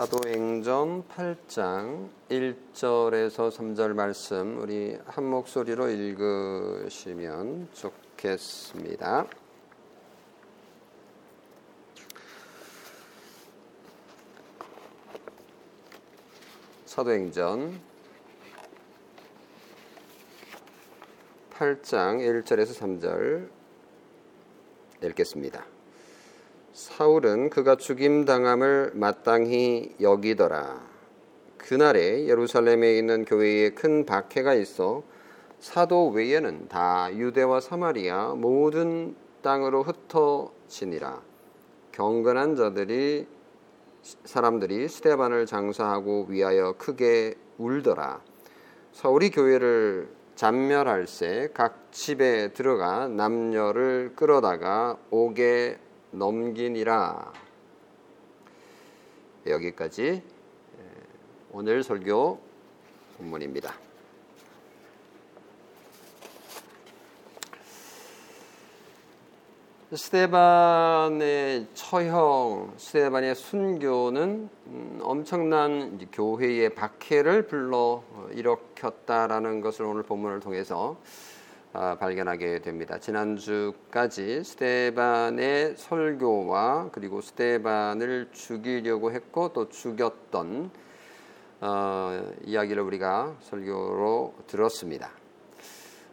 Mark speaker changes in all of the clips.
Speaker 1: 사도행전 8장 1절에서 3절 말씀 우리 한 목소리로 읽으시면 좋겠습니다. 사도행전 8장 1절에서 3절 읽겠습니다. 사울은 그가 죽임 당함을 마땅히 여기더라. 그날에 예루살렘에 있는 교회에 큰 박해가 있어 사도 외에는 다 유대와 사마리아 모든 땅으로 흩어지니라. 경건한 자들이 사람들이 스테반을 장사하고 위하여 크게 울더라. 사울이 교회를 잔멸할새 각 집에 들어가 남녀를 끌어다가 옥에 넘기니라. 여기까지 오늘 설교 본문입니다. 스테반의 처형, 스테반의 순교는 음, 엄청난 교회의 박해를 불러 일으켰다라는 것을 오늘 본문을 통해서 아, 발견하게 됩니다. 지난주까지 스테반의 설교와 그리고 스테반을 죽이려고 했고 또 죽였던 어, 이야기를 우리가 설교로 들었습니다.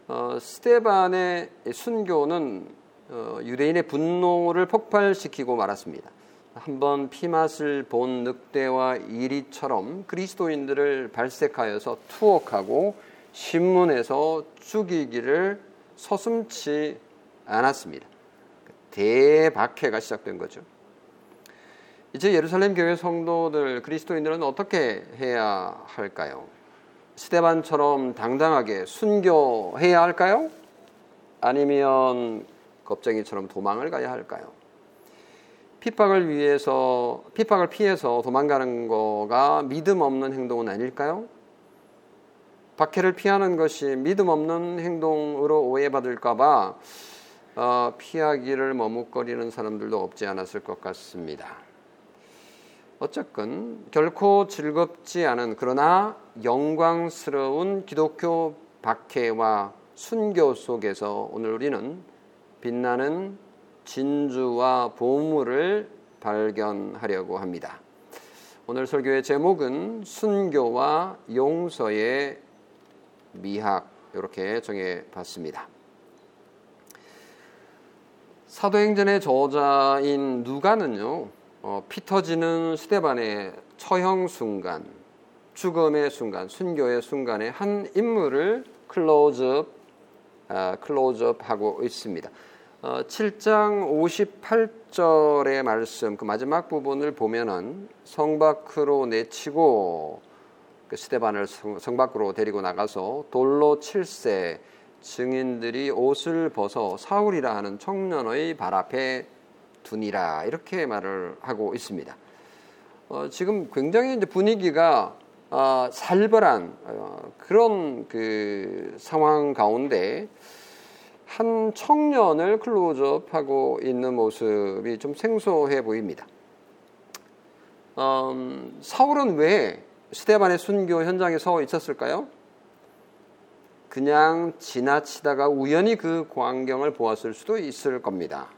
Speaker 1: 어, 스테반의 순교는 어, 유대인의 분노를 폭발시키고 말았습니다. 한번 피맛을 본 늑대와 이리처럼 그리스도인들을 발색하여서 투옥하고 신문에서 죽이기를 서슴치 않았습니다. 대박해가 시작된 거죠. 이제 예루살렘 교회 성도들 그리스도인들은 어떻게 해야 할까요? 스테반처럼 당당하게 순교해야 할까요? 아니면 겁쟁이처럼 도망을 가야 할까요? 핍박을 위해서 핍박을 피해서 도망가는 거가 믿음 없는 행동은 아닐까요? 박해를 피하는 것이 믿음 없는 행동으로 오해받을까봐 어, 피하기를 머뭇거리는 사람들도 없지 않았을 것 같습니다. 어쨌건 결코 즐겁지 않은 그러나 영광스러운 기독교 박해와 순교 속에서 오늘 우리는 빛나는 진주와 보물을 발견하려고 합니다. 오늘 설교의 제목은 순교와 용서의 미학 이렇게 정해 봤습니다. 사도행전의 저자인 누가는요, 어, 피 터지는 스테반의 처형 순간, 죽음의 순간, 순교의 순간에 한 인물을 클로즈업, 아, 클로즈업하고 있습니다. 어, 7장 58절의 말씀, 그 마지막 부분을 보면은 성 밖으로 내치고 그 스테반을 성 밖으로 데리고 나가서 돌로 칠세 증인들이 옷을 벗어 사울이라 하는 청년의 발 앞에 두니라 이렇게 말을 하고 있습니다. 어, 지금 굉장히 이제 분위기가 어, 살벌한 어, 그런 그 상황 가운데 한 청년을 클로즈업하고 있는 모습이 좀 생소해 보입니다. 음, 사울은 왜 스테반의 순교 현장에 서 있었을까요? 그냥 지나치다가 우연히 그 광경을 보았을 수도 있을 겁니다.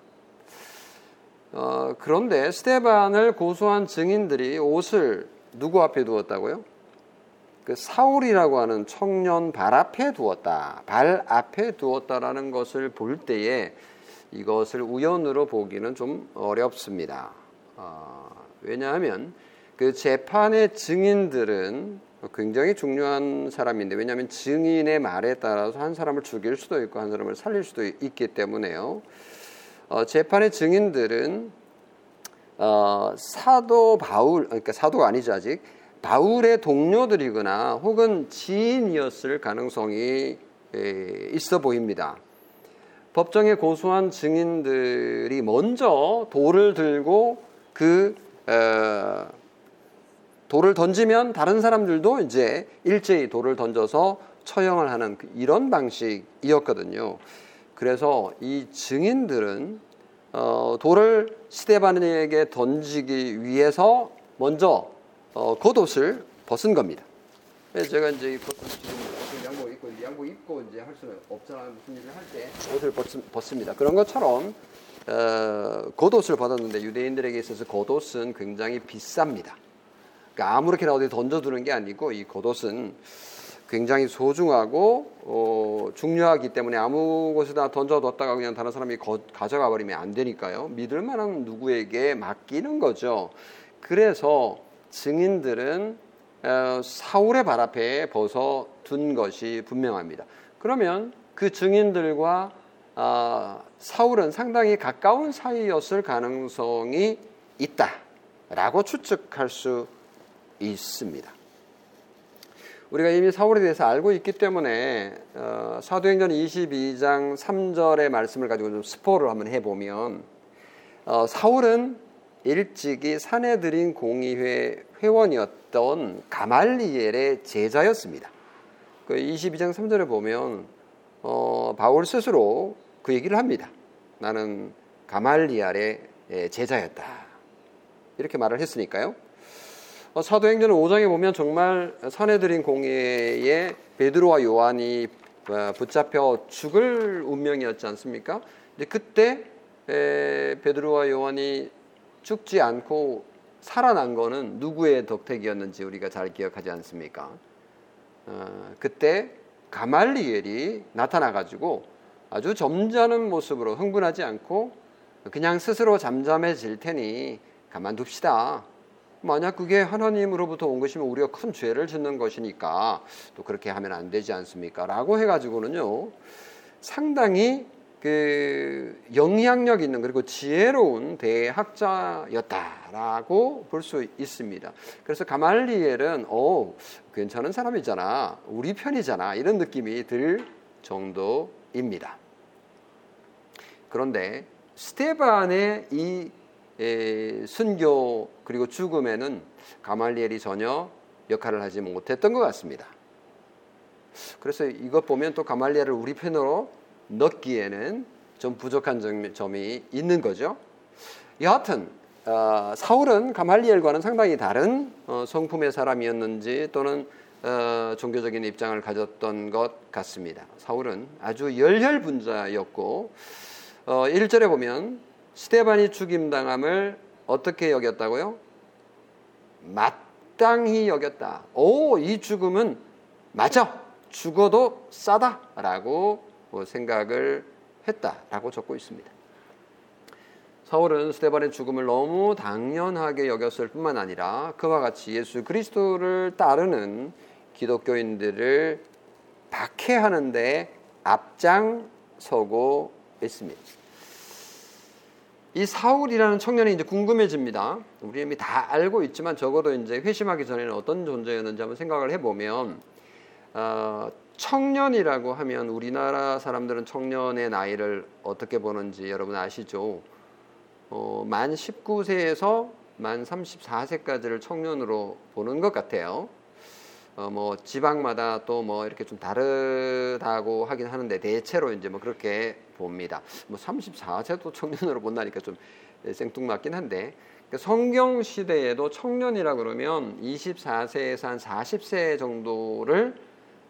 Speaker 1: 어, 그런데 스테반을 고소한 증인들이 옷을 누구 앞에 두었다고요? 그 사울이라고 하는 청년 발 앞에 두었다. 발 앞에 두었다라는 것을 볼 때에 이것을 우연으로 보기는 좀 어렵습니다. 어, 왜냐하면 그 재판의 증인들은 굉장히 중요한 사람인데 왜냐하면 증인의 말에 따라서 한 사람을 죽일 수도 있고 한 사람을 살릴 수도 있기 때문에요. 어, 재판의 증인들은 어, 사도 바울 그러니까 사도가 아니죠 아직 바울의 동료들이거나 혹은 지인이었을 가능성이 에, 있어 보입니다. 법정에 고소한 증인들이 먼저 돌을 들고 그 어, 돌을 던지면 다른 사람들도 이제 일제히 돌을 던져서 처형을 하는 그 이런 방식이었거든요. 그래서 이 증인들은 어, 돌을 스테반에게 던지기 위해서 먼저 어, 겉옷을 벗은 겁니다. 제가 이제 지금 양복 입고 양복 입고 이제 할 수는 없잖아 무슨 일을 할 때 옷을 벗, 습니다 그런 것처럼 어, 겉옷을 받았는데 유대인들에게 있어서 겉옷은 굉장히 비쌉니다. 그러니까 아무렇게나 어디 던져두는 게 아니고 이 겉옷은 굉장히 소중하고 어, 중요하기 때문에 아무 곳에다 던져뒀다가 그냥 다른 사람이 거, 가져가 버리면 안 되니까요. 믿을 만한 누구에게 맡기는 거죠. 그래서 증인들은 어, 사울의 발 앞에 벗어 둔 것이 분명합니다. 그러면 그 증인들과 어, 사울은 상당히 가까운 사이였을 가능성이 있다라고 추측할 수 있습니다. 우리가 이미 사울에 대해서 알고 있기 때문에 어, 사도행전 22장 3절의 말씀을 가지고 좀 스포를 한번 해보면 어, 사울은 일찍이 사내들인 공의회 회원이었던 가말리엘의 제자였습니다. 그 22장 3절에 보면 어, 바울 스스로 그 얘기를 합니다. 나는 가말리엘의 제자였다. 이렇게 말을 했으니까요. 어, 사도행전 5장에 보면 정말 사내들인 공회에 베드로와 요한이 어, 붙잡혀 죽을 운명이었지 않습니까? 근데 그때 베드로와 요한이 죽지 않고 살아난 거는 누구의 덕택이었는지 우리가 잘 기억하지 않습니까? 어, 그때 가말리엘이 나타나 가지고 아주 점잖은 모습으로 흥분하지 않고 그냥 스스로 잠잠해질 테니 가만둡시다. 만약 그게 하나님으로부터 온 것이면 우리가 큰 죄를 짓는 것이니까 또 그렇게 하면 안 되지 않습니까? 라고 해가지고는요, 상당히 그 영향력 있는 그리고 지혜로운 대학자였다라고 볼 수 있습니다. 그래서 가말리엘은 어 괜찮은 사람이잖아, 우리 편이잖아 이런 느낌이 들 정도입니다. 그런데 스테반의 이 에, 순교 그리고 죽음에는 가말리엘이 전혀 역할을 하지 못했던 것 같습니다. 그래서 이것 보면 또 가말리엘을 우리 편으로 넣기에는 좀 부족한 점이 있는 거죠. 여하튼 어, 사울은 가말리엘과는 상당히 다른 어, 성품의 사람이었는지 또는 어, 종교적인 입장을 가졌던 것 같습니다. 사울은 아주 열혈분자였고 어, 1절에 보면 스테반이 죽임당함을 어떻게 여겼다고요? 마땅히 여겼다. 오, 이 죽음은 맞아. 죽어도 싸다라고 뭐 생각을 했다라고 적고 있습니다. 사울은 스테반의 죽음을 너무 당연하게 여겼을 뿐만 아니라 그와 같이 예수 그리스도를 따르는 기독교인들을 박해하는데 앞장서고 있습니다. 이 사울이라는 청년이 이제 궁금해집니다. 우리 이미 다 알고 있지만 적어도 이제 회심하기 전에는 어떤 존재였는지 한번 생각을 해보면 어, 청년이라고 하면 우리나라 사람들은 청년의 나이를 어떻게 보는지 여러분 아시죠? 어, 만 19세에서 만 34세까지를 청년으로 보는 것 같아요. 어, 뭐 지방마다 또 뭐 이렇게 좀 다르다고 하긴 하는데 대체로 이제 뭐 그렇게 봅니다. 뭐 34세도 청년으로 본다니까 좀 생뚱맞긴 한데 그러니까 성경 시대에도 청년이라 그러면 24세에서 한 40세 정도를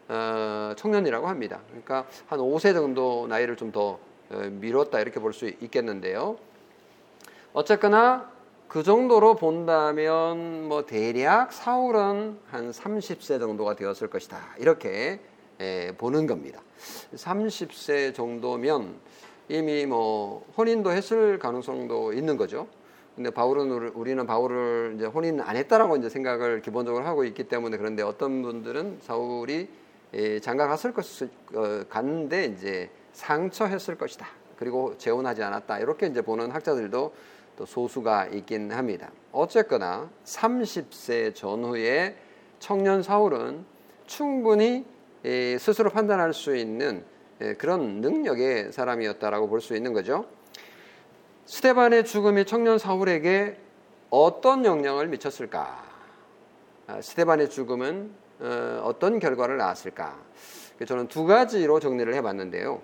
Speaker 1: 어, 청년이라고 합니다. 그러니까 한 5세 정도 나이를 좀더 어, 미뤘다 이렇게 볼 수 있겠는데요. 어쨌거나 그 정도로 본다면 뭐 대략 사울은 한 30세 정도가 되었을 것이다. 이렇게 예, 보는 겁니다. 30세 정도면 이미 뭐 혼인도 했을 가능성도 있는 거죠. 근데 바울은 우리는 바울을 이제 혼인 안 했다라고 이제 생각을 기본적으로 하고 있기 때문에 그런데 어떤 분들은 사울이 예, 장가 갔을 것 어, 갔는데 이제 상처했을 것이다. 그리고 재혼하지 않았다. 이렇게 이제 보는 학자들도 또 소수가 있긴 합니다. 어쨌거나 30세 전후에 청년 사울은 충분히 스스로 판단할 수 있는 그런 능력의 사람이었다라고 볼 수 있는 거죠. 스테반의 죽음이 청년 사울에게 어떤 영향을 미쳤을까? 아, 스테반의 죽음은 어, 어떤 결과를 낳았을까? 저는 두 가지로 정리를 해봤는데요.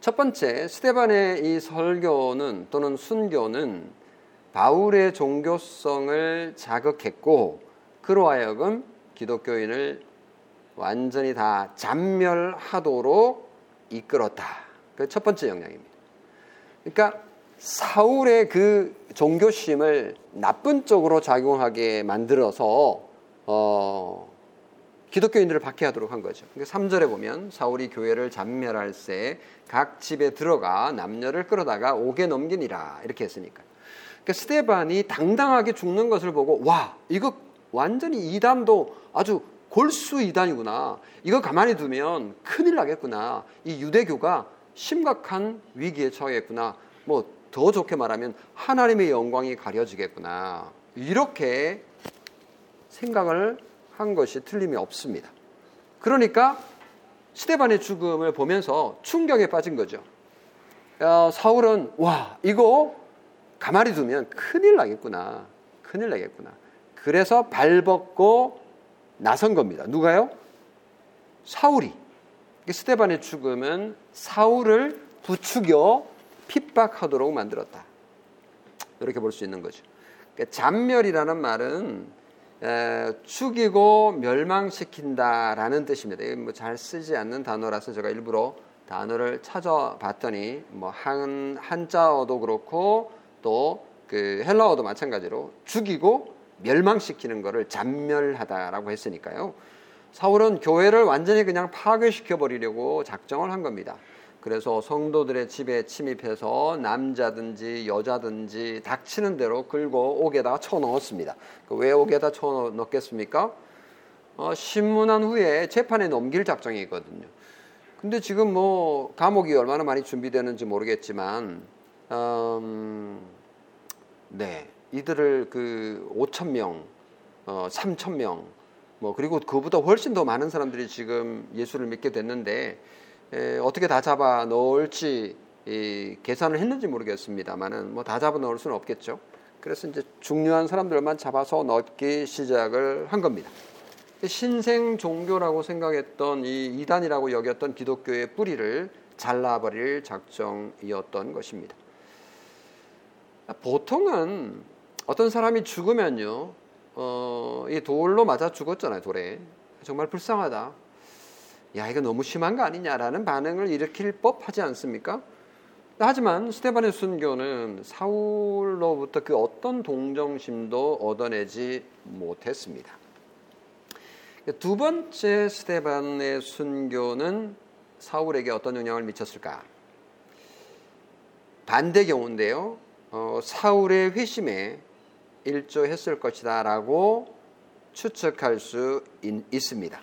Speaker 1: 첫 번째 스테반의 이 설교는 또는 순교는 바울의 종교성을 자극했고 그로 하여금 기독교인을 완전히 다 잔멸하도록 이끌었다. 그 첫 번째 영향입니다. 그러니까 사울의 그 종교심을 나쁜 쪽으로 작용하게 만들어서 어, 기독교인들을 박해하도록 한 거죠. 3절에 그러니까 보면 사울이 교회를 잔멸할 새 각 집에 들어가 남녀를 끌어다가 옥에 넘기니라 이렇게 했으니까. 그러니까 스테반이 당당하게 죽는 것을 보고 와 이거 완전히 이단도 아주 골수 이단이구나. 이거 가만히 두면 큰일 나겠구나. 이 유대교가 심각한 위기에 처했구나. 뭐 더 좋게 말하면 하나님의 영광이 가려지겠구나. 이렇게 생각을 한 것이 틀림이 없습니다. 그러니까 스테반의 죽음을 보면서 충격에 빠진 거죠. 어, 사울은 와 이거 가만히 두면 큰일 나겠구나. 큰일 나겠구나. 그래서 발벗고 나선 겁니다. 누가요? 사울이. 스테반의 죽음은 사울을 부추겨 핍박하도록 만들었다. 이렇게 볼 수 있는 거죠. 그러니까 잔멸이라는 말은 에, 죽이고 멸망시킨다라는 뜻입니다. 뭐잘 쓰지 않는 단어라서 제가 일부러 단어를 찾아봤더니 뭐 한, 한자어도 그렇고 또 그 헬라어도 마찬가지로 죽이고 멸망시키는 것을 잔멸하다라고 했으니까요. 사울은 교회를 완전히 그냥 파괴시켜 버리려고 작정을 한 겁니다. 그래서 성도들의 집에 침입해서 남자든지 여자든지 닥치는 대로 긁고 옥에다 쳐넣었습니다. 그왜 옥에다 쳐넣겠습니까? 어, 신문한 후에 재판에 넘길 작정이거든요. 근데 지금 뭐 감옥이 얼마나 많이 준비되는지 모르겠지만, 음, 네 이들을 그 5천 명, 어, 3천 명, 뭐 그리고 그보다 훨씬 더 많은 사람들이 지금 예수를 믿게 됐는데 에, 어떻게 다 잡아 넣을지 이, 계산을 했는지 모르겠습니다만은 뭐 다 잡아 넣을 수는 없겠죠. 그래서 이제 중요한 사람들만 잡아서 넣기 시작을 한 겁니다. 신생 종교라고 생각했던 이 이단이라고 여겼던 기독교의 뿌리를 잘라버릴 작정이었던 것입니다. 보통은 어떤 사람이 죽으면요, 어, 이 돌로 맞아 죽었잖아요, 돌에. 정말 불쌍하다. 야, 이거 너무 심한 거 아니냐라는 반응을 일으킬 법하지 않습니까? 하지만 스테반의 순교는 사울로부터 그 어떤 동정심도 얻어내지 못했습니다. 두 번째 스테반의 순교는 사울에게 어떤 영향을 미쳤을까? 반대 경우인데요. 어, 사울의 회심에 일조했을 것이다라고 추측할 수 있, 습니다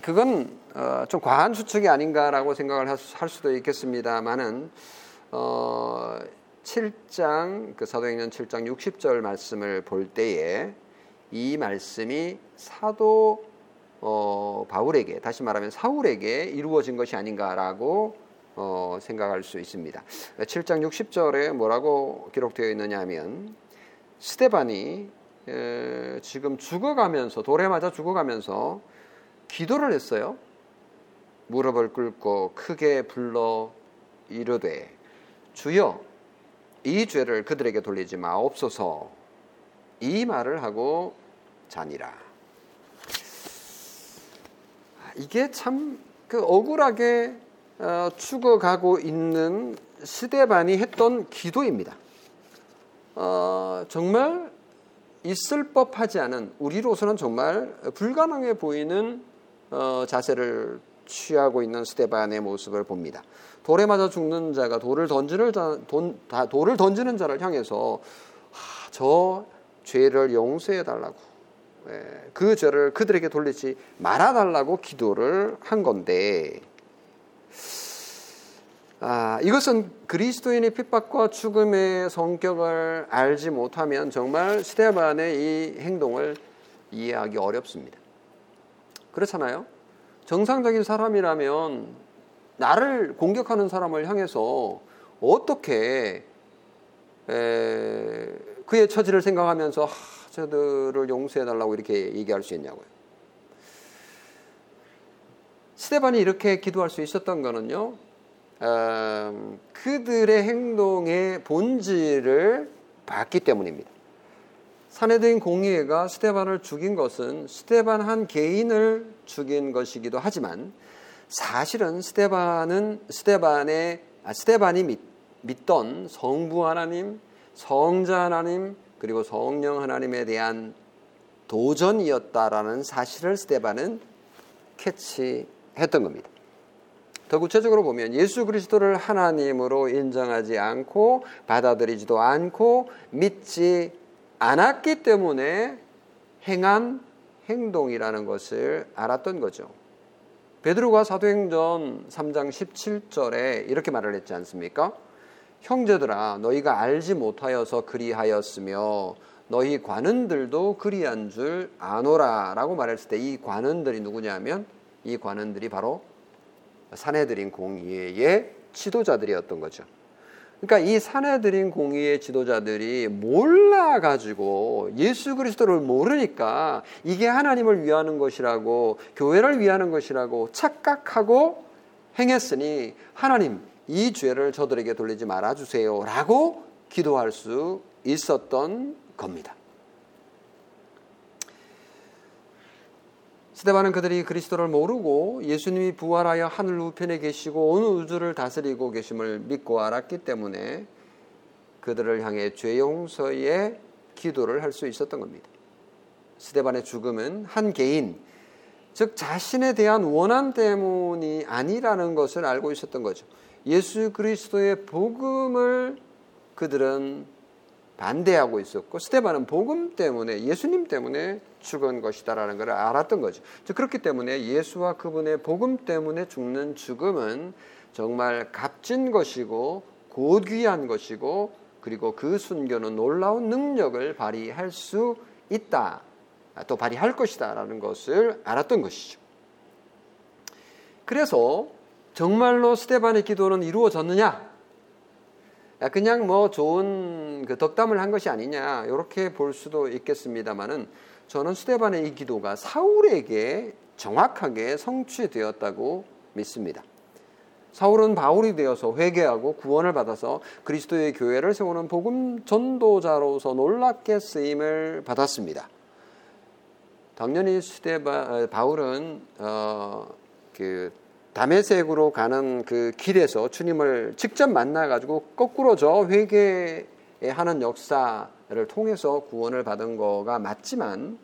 Speaker 1: 그건 어, 좀 과한 추측이 아닌가라고 생각을 할 수도 있겠습니다만은 어, 7장 그 사도행전 7장 60절 말씀을 볼 때에 이 말씀이 사도 어, 바울에게 다시 말하면 사울에게 이루어진 것이 아닌가라고 어, 생각할 수 있습니다. 7장 60절에 뭐라고 기록되어 있느냐 하면 스테반이 에, 지금 죽어가면서 돌에 맞아 죽어가면서 기도를 했어요. 무릎을 꿇고 크게 불러 이르되 주여 이 죄를 그들에게 돌리지 마옵소서 이 말을 하고 자니라. 이게 참 그 억울하게 어, 죽어가고 있는 시대반이 했던 기도입니다. 어, 정말 있을 법하지 않은 우리로서는 정말 불가능해 보이는 어, 자세를 취하고 있는 스테반의 모습을 봅니다. 돌에 맞아 죽는 자가 돌을 던지는 자, 돈, 다, 돌을 던지는 자를 향해서 하, 저 죄를 용서해 달라고 예, 그 죄를 그들에게 돌리지 말아 달라고 기도를 한 건데 아, 이것은 그리스도인의 핍박과 죽음의 성격을 알지 못하면 정말 스테반의 이 행동을 이해하기 어렵습니다. 그렇잖아요. 정상적인 사람이라면 나를 공격하는 사람을 향해서 어떻게 에, 그의 처지를 생각하면서 하, 저들을 용서해 달라고 이렇게 얘기할 수 있냐고요. 스테반이 이렇게 기도할 수 있었던 거는요. 어, 그들의 행동의 본질을 봤기 때문입니다. 사내들인 공의회가 스테반을 죽인 것은 스테반 한 개인을 죽인 것이기도 하지만 사실은 스테반은 스테반의 아, 스테반이 믿, 믿던 성부 하나님, 성자 하나님 그리고 성령 하나님에 대한 도전이었다라는 사실을 스테반은 캐치했던 겁니다. 더 구체적으로 보면 예수 그리스도를 하나님으로 인정하지 않고 받아들이지도 않고 믿지 않았기 때문에 행한 행동이라는 것을 알았던 거죠. 베드로가 사도행전 3장 17절에 이렇게 말을 했지 않습니까? 형제들아 너희가 알지 못하여서 그리하였으며 너희 관원들도 그리한 줄 아노라라고 말했을 때 이 관원들이 누구냐면 이 관원들이 바로 사내들인 공의의 지도자들이었던 거죠. 그러니까 이 사내들인 공의의 지도자들이 몰라 가지고 예수 그리스도를 모르니까 이게 하나님을 위하는 것이라고 교회를 위하는 것이라고 착각하고 행했으니 하나님 이 죄를 저들에게 돌리지 말아 주세요 라고 기도할 수 있었던 겁니다. 스테반은 그들이 그리스도를 모르고 예수님이 부활하여 하늘 우편에 계시고 온 우주를 다스리고 계심을 믿고 알았기 때문에 그들을 향해 죄 용서의 기도를 할 수 있었던 겁니다. 스테반의 죽음은 한 개인, 즉 자신에 대한 원한 때문이 아니라는 것을 알고 있었던 거죠. 예수 그리스도의 복음을 그들은 반대하고 있었고 스테반은 복음 때문에 예수님 때문에 죽은 것이다라는 것을 알았던 거죠. 그렇기 때문에 예수와 그분의 복음 때문에 죽는 죽음은 정말 값진 것이고 고귀한 것이고 그리고 그 순교는 놀라운 능력을 발휘할 수 있다. 또 발휘할 것이다라는 것을 알았던 것이죠. 그래서 정말로 스테반의 기도는 이루어졌느냐? 그냥 뭐 좋은 그 덕담을 한 것이 아니냐 이렇게 볼 수도 있겠습니다만은 저는 스테반의 이 기도가 사울에게 정확하게 성취되었다고 믿습니다. 사울은 바울이 되어서 회개하고 구원을 받아서 그리스도의 교회를 세우는 복음 전도자로서 놀랍게 쓰임을 받았습니다. 당연히 스테바 바울은 어, 그 담에색으로 가는 그 길에서 주님을 직접 만나가지고 거꾸로 저 회개하는 역사를 통해서 구원을 받은 거가 맞지만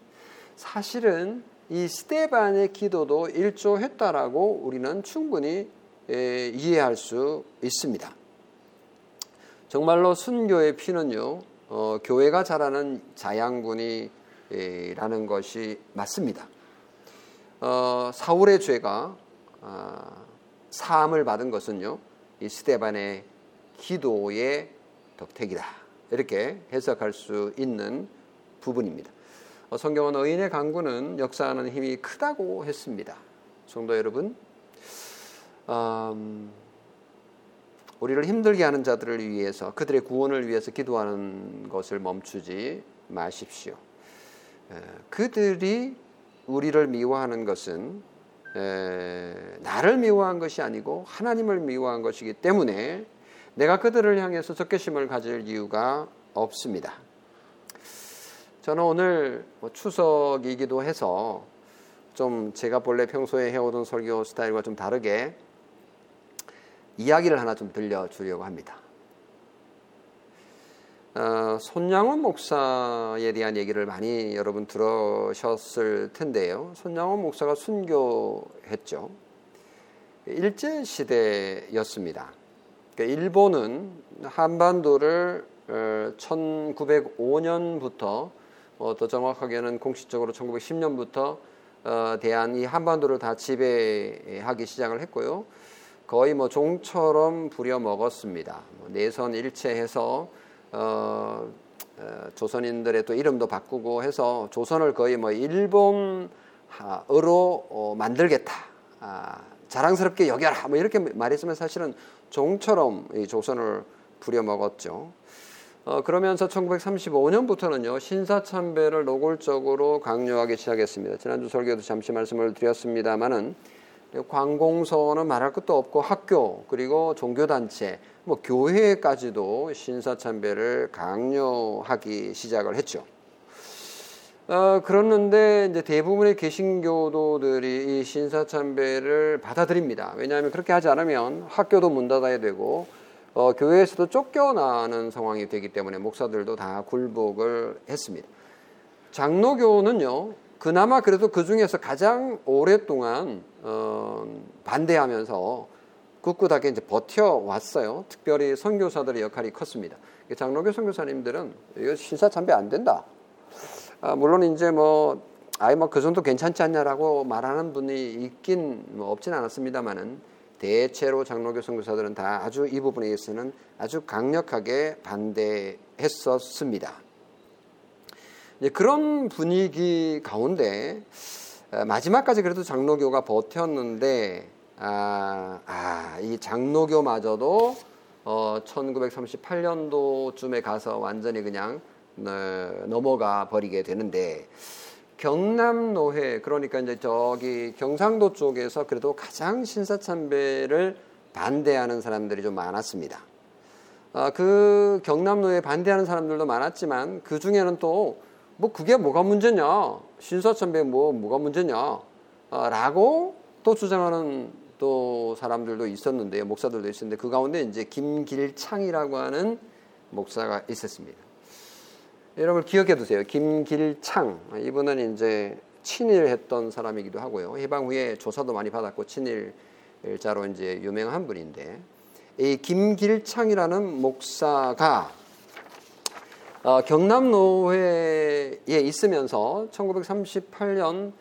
Speaker 1: 사실은 이 스테반의 기도도 일조했다라고 우리는 충분히 이해할 수 있습니다. 정말로 순교의 피는요, 어, 교회가 자라는 자양분이라는 것이 맞습니다. 어, 사울의 죄가 어, 사함을 받은 것은요, 이 스테반의 기도의 덕택이다. 이렇게 해석할 수 있는 부분입니다. 어, 성경은 의인의 강구는 역사하는 힘이 크다고 했습니다. 성도 여러분, 음, 우리를 힘들게 하는 자들을 위해서 그들의 구원을 위해서 기도하는 것을 멈추지 마십시오. 그들이 우리를 미워하는 것은 에, 나를 미워한 것이 아니고 하나님을 미워한 것이기 때문에 내가 그들을 향해서 적개심을 가질 이유가 없습니다. 저는 오늘 뭐 추석이기도 해서 좀 제가 본래 평소에 해오던 설교 스타일과 좀 다르게 이야기를 하나 좀 들려주려고 합니다. 어, 손양원 목사에 대한 얘기를 많이 여러분 들으셨을 텐데요. 손양원 목사가 순교했죠. 일제 시대였습니다. 그러니까 일본은 한반도를 1905년부터 어, 더 정확하게는 공식적으로 1910년부터 어, 대한 이 한반도를 다 지배하기 시작을 했고요. 거의 뭐 종처럼 부려 먹었습니다. 뭐 내선 일체해서 어, 어, 조선인들의 또 이름도 바꾸고 해서 조선을 거의 뭐 일본어로 어, 만들겠다. 아, 자랑스럽게 여겨라. 뭐 이렇게 말했으면 사실은 종처럼 이 조선을 부려먹었죠. 어, 그러면서 1935년부터는요 신사 참배를 노골적으로 강요하기 시작했습니다. 지난주 설교도 잠시 말씀을 드렸습니다만은 관공서는 말할 것도 없고 학교 그리고 종교단체 뭐 교회까지도 신사참배를 강요하기 시작을 했죠. 어, 그렇는데 이제 대부분의 개신교도들이 이 신사참배를 받아들입니다. 왜냐하면 그렇게 하지 않으면 학교도 문 닫아야 되고 어, 교회에서도 쫓겨나는 상황이 되기 때문에 목사들도 다 굴복을 했습니다. 장로교는요, 그나마 그래도 그 중에서 가장 오랫동안 어, 반대하면서 꿋꿋하게 이제 버텨왔어요. 특별히 선교사들의 역할이 컸습니다. 장로교 선교사님들은 이거 신사 참배 안 된다. 아, 물론 이제 뭐 아이 뭐그 정도 괜찮지 않냐라고 말하는 분이 있긴 뭐 없진 않았습니다만은 대체로 장로교 선교사들은 다 아주 이 부분에 있어서는 아주 강력하게 반대했었습니다. 그런 분위기 가운데 마지막까지 그래도 장로교가 버텼는데 아, 아, 이 장로교마저도 어, 1938년도쯤에 가서 완전히 그냥 네, 넘어가 버리게 되는데 경남 노회 그러니까 이제 저기 경상도 쪽에서 그래도 가장 신사참배를 반대하는 사람들이 좀 많았습니다. 아, 그 경남 노회 반대하는 사람들도 많았지만 그 중에는 또 뭐 그게 뭐가 문제냐 신사참배 뭐 뭐가 문제냐 아, 라고 또 주장하는 또 사람들도 있었는데요 목사들도 있었는데 그 가운데 이제 김길창이라고 하는 목사가 있었습니다. 여러분 기억해 두세요. 김길창 이분은 이제 친일했던 사람이기도 하고요. 해방 후에 조사도 많이 받았고 친일자로 이제 유명한 분인데 이 김길창이라는 목사가 어, 경남노회에 있으면서 1938년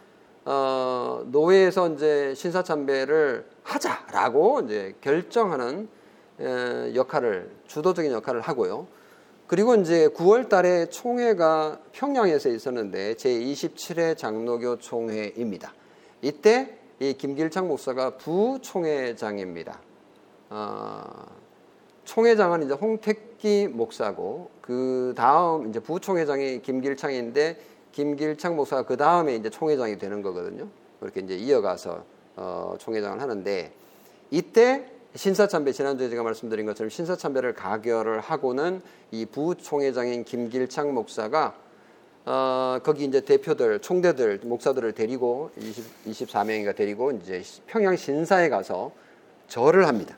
Speaker 1: 어, 노회에서 이제 신사참배를 하자라고 이제 결정하는 에, 역할을 주도적인 역할을 하고요. 그리고 이제 9월 달에 총회가 평양에서 있었는데 제27회 장로교 총회입니다. 이때 이 김길창 목사가 부총회장입니다. 어, 총회장은 이제 홍택기 목사고 그 다음 이제 부총회장이 김길창인데 김길창 목사가 그 다음에 이제 총회장이 되는 거거든요. 그렇게 이제 이어가서 어, 총회장을 하는데 이때 신사참배 지난주에 제가 말씀드린 것처럼 신사참배를 가결을 하고는 이 부총회장인 김길창 목사가 어, 거기 이제 대표들, 총대들, 목사들을 데리고 20, 24명이가 데리고 이제 평양 신사에 가서 절을 합니다.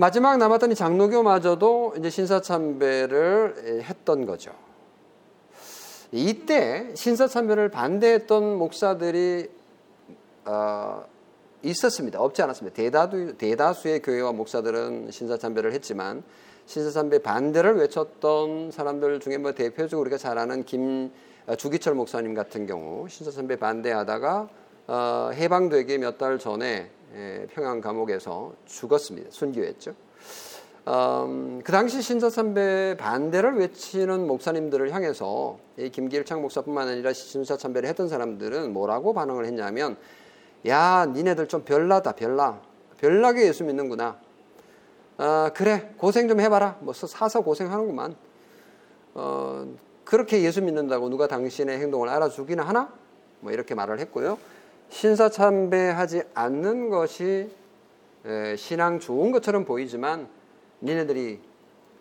Speaker 1: 마지막 남았던 이 장로교마저도 이제 신사참배를 했던 거죠. 이때 신사참배를 반대했던 목사들이 어, 있었습니다. 없지 않았습니다. 대다수, 대다수의 교회와 목사들은 신사참배를 했지만 신사참배 반대를 외쳤던 사람들 중에 뭐 대표적으로 우리가 잘 아는 김 어, 주기철 목사님 같은 경우 신사참배 반대하다가 어, 해방되기 몇 달 전에 에, 평양 감옥에서 죽었습니다. 순교했죠. 음, 그 당시 신사 참배 반대를 외치는 목사님들을 향해서 이 김길창 목사뿐만 아니라 신사 참배를 했던 사람들은 뭐라고 반응을 했냐면 야, 니네들 좀 별나다, 별나. 별나게 예수 믿는구나. 어, 그래, 고생 좀 해봐라. 뭐 사서 고생하는구만. 어, 그렇게 예수 믿는다고 누가 당신의 행동을 알아주기는 하나? 뭐 이렇게 말을 했고요. 신사참배하지 않는 것이 에, 신앙 좋은 것처럼 보이지만 니네들이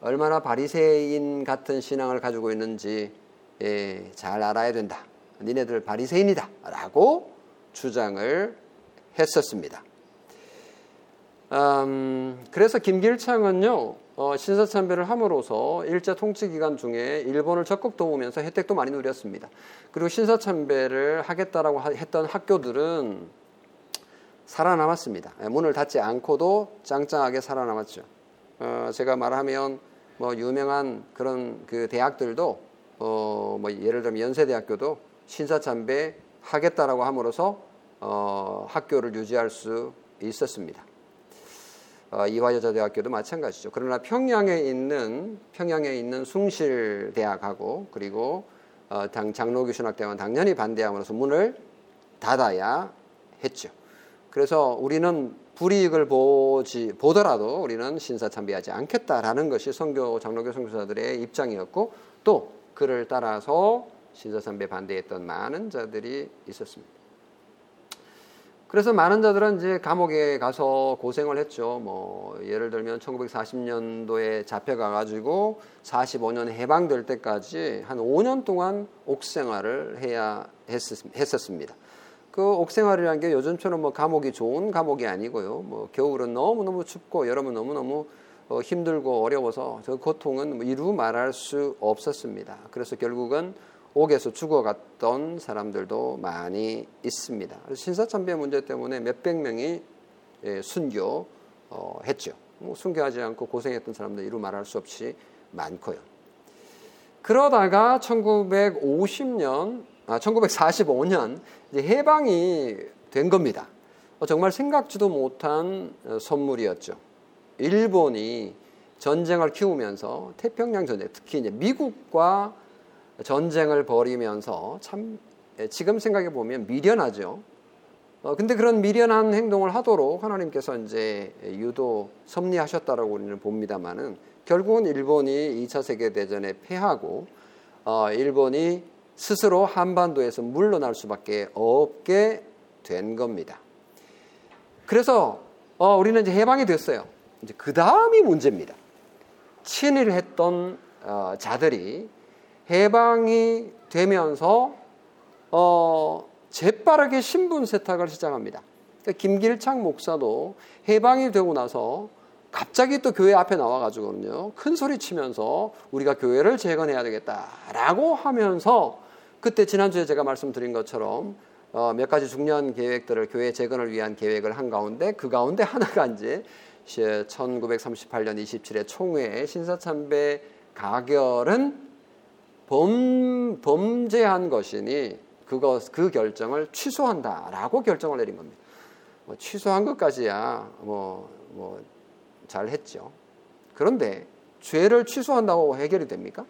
Speaker 1: 얼마나 바리새인 같은 신앙을 가지고 있는지 에, 잘 알아야 된다. 니네들 바리새인이다라고 주장을 했었습니다. 음, 그래서 김길창은요 어, 신사참배를 함으로써 일제 통치 기간 중에 일본을 적극 도우면서 혜택도 많이 누렸습니다. 그리고 신사참배를 하겠다라고 했던 학교들은 살아남았습니다. 예, 문을 닫지 않고도 짱짱하게 살아남았죠. 어, 제가 말하면 뭐 유명한 그런 그 대학들도 어, 뭐 예를 들면 연세대학교도 신사참배 하겠다라고 함으로써 어, 학교를 유지할 수 있었습니다. 어, 이화여자대학교도 마찬가지죠. 그러나 평양에 있는 평양에 있는 숭실대학하고 그리고 어, 당 장로교신학대학은 당연히 반대함으로써 문을 닫아야 했죠. 그래서 우리는 불이익을 보지 보더라도 우리는 신사 참배하지 않겠다라는 것이 선교 장로교 선교사들의 입장이었고 또 그를 따라서 신사 참배 반대했던 많은 자들이 있었습니다. 그래서 많은 자들은 이제 감옥에 가서 고생을 했죠. 뭐 예를 들면 1940년도에 잡혀가 가지고 45년 해방될 때까지 한 5년 동안 옥생활을 해야 했었습니다. 그 옥생활이라는 게 요즘처럼 뭐 감옥이 좋은 감옥이 아니고요. 뭐 겨울은 너무너무 춥고 여름은 너무너무 어, 힘들고 어려워서 그 고통은 뭐 이루 말할 수 없었습니다. 그래서 결국은 옥에서 죽어갔던 사람들도 많이 있습니다. 신사참배 문제 때문에 몇백 명이 예, 순교했죠. 어, 뭐 순교하지 않고 고생했던 사람들 이루 말할 수 없이 많고요. 그러다가 1950년, 아, 1945년 이제 해방이 된 겁니다. 어, 정말 생각지도 못한 어, 선물이었죠. 일본이 전쟁을 키우면서 태평양 전쟁, 특히 이제 미국과 전쟁을 벌이면서 참 예, 지금 생각해 보면 미련하죠. 어, 근데 그런 미련한 행동을 하도록 하나님께서 이제 유도 섭리하셨다라고 우리는 봅니다만은 결국은 일본이 2차 세계 대전에 패하고 어, 일본이 스스로 한반도에서 물러날 수밖에 없게 된 겁니다. 그래서 어, 우리는 이제 해방이 됐어요. 이제 그 다음이 문제입니다. 친일했던 어, 자들이 해방이 되면서 어, 재빠르게 신분 세탁을 시작합니다. 그러니까 김길창 목사도 해방이 되고 나서 갑자기 또 교회 앞에 나와가지고는요 큰 소리 치면서 우리가 교회를 재건해야 되겠다라고 하면서 그때 지난주에 제가 말씀드린 것처럼 어, 몇 가지 중요한 계획들을 교회 재건을 위한 계획을 한 가운데 그 가운데 하나가 이제 1938년 27회 총회의 신사참배 가결은 범, 범죄한 것이니 그것 그 결정을 취소한다 라고 결정을 내린 겁니다. 뭐 취소한 것까지야 뭐 뭐 잘 했죠. 그런데 죄를 취소한다고 해결이 됩니까?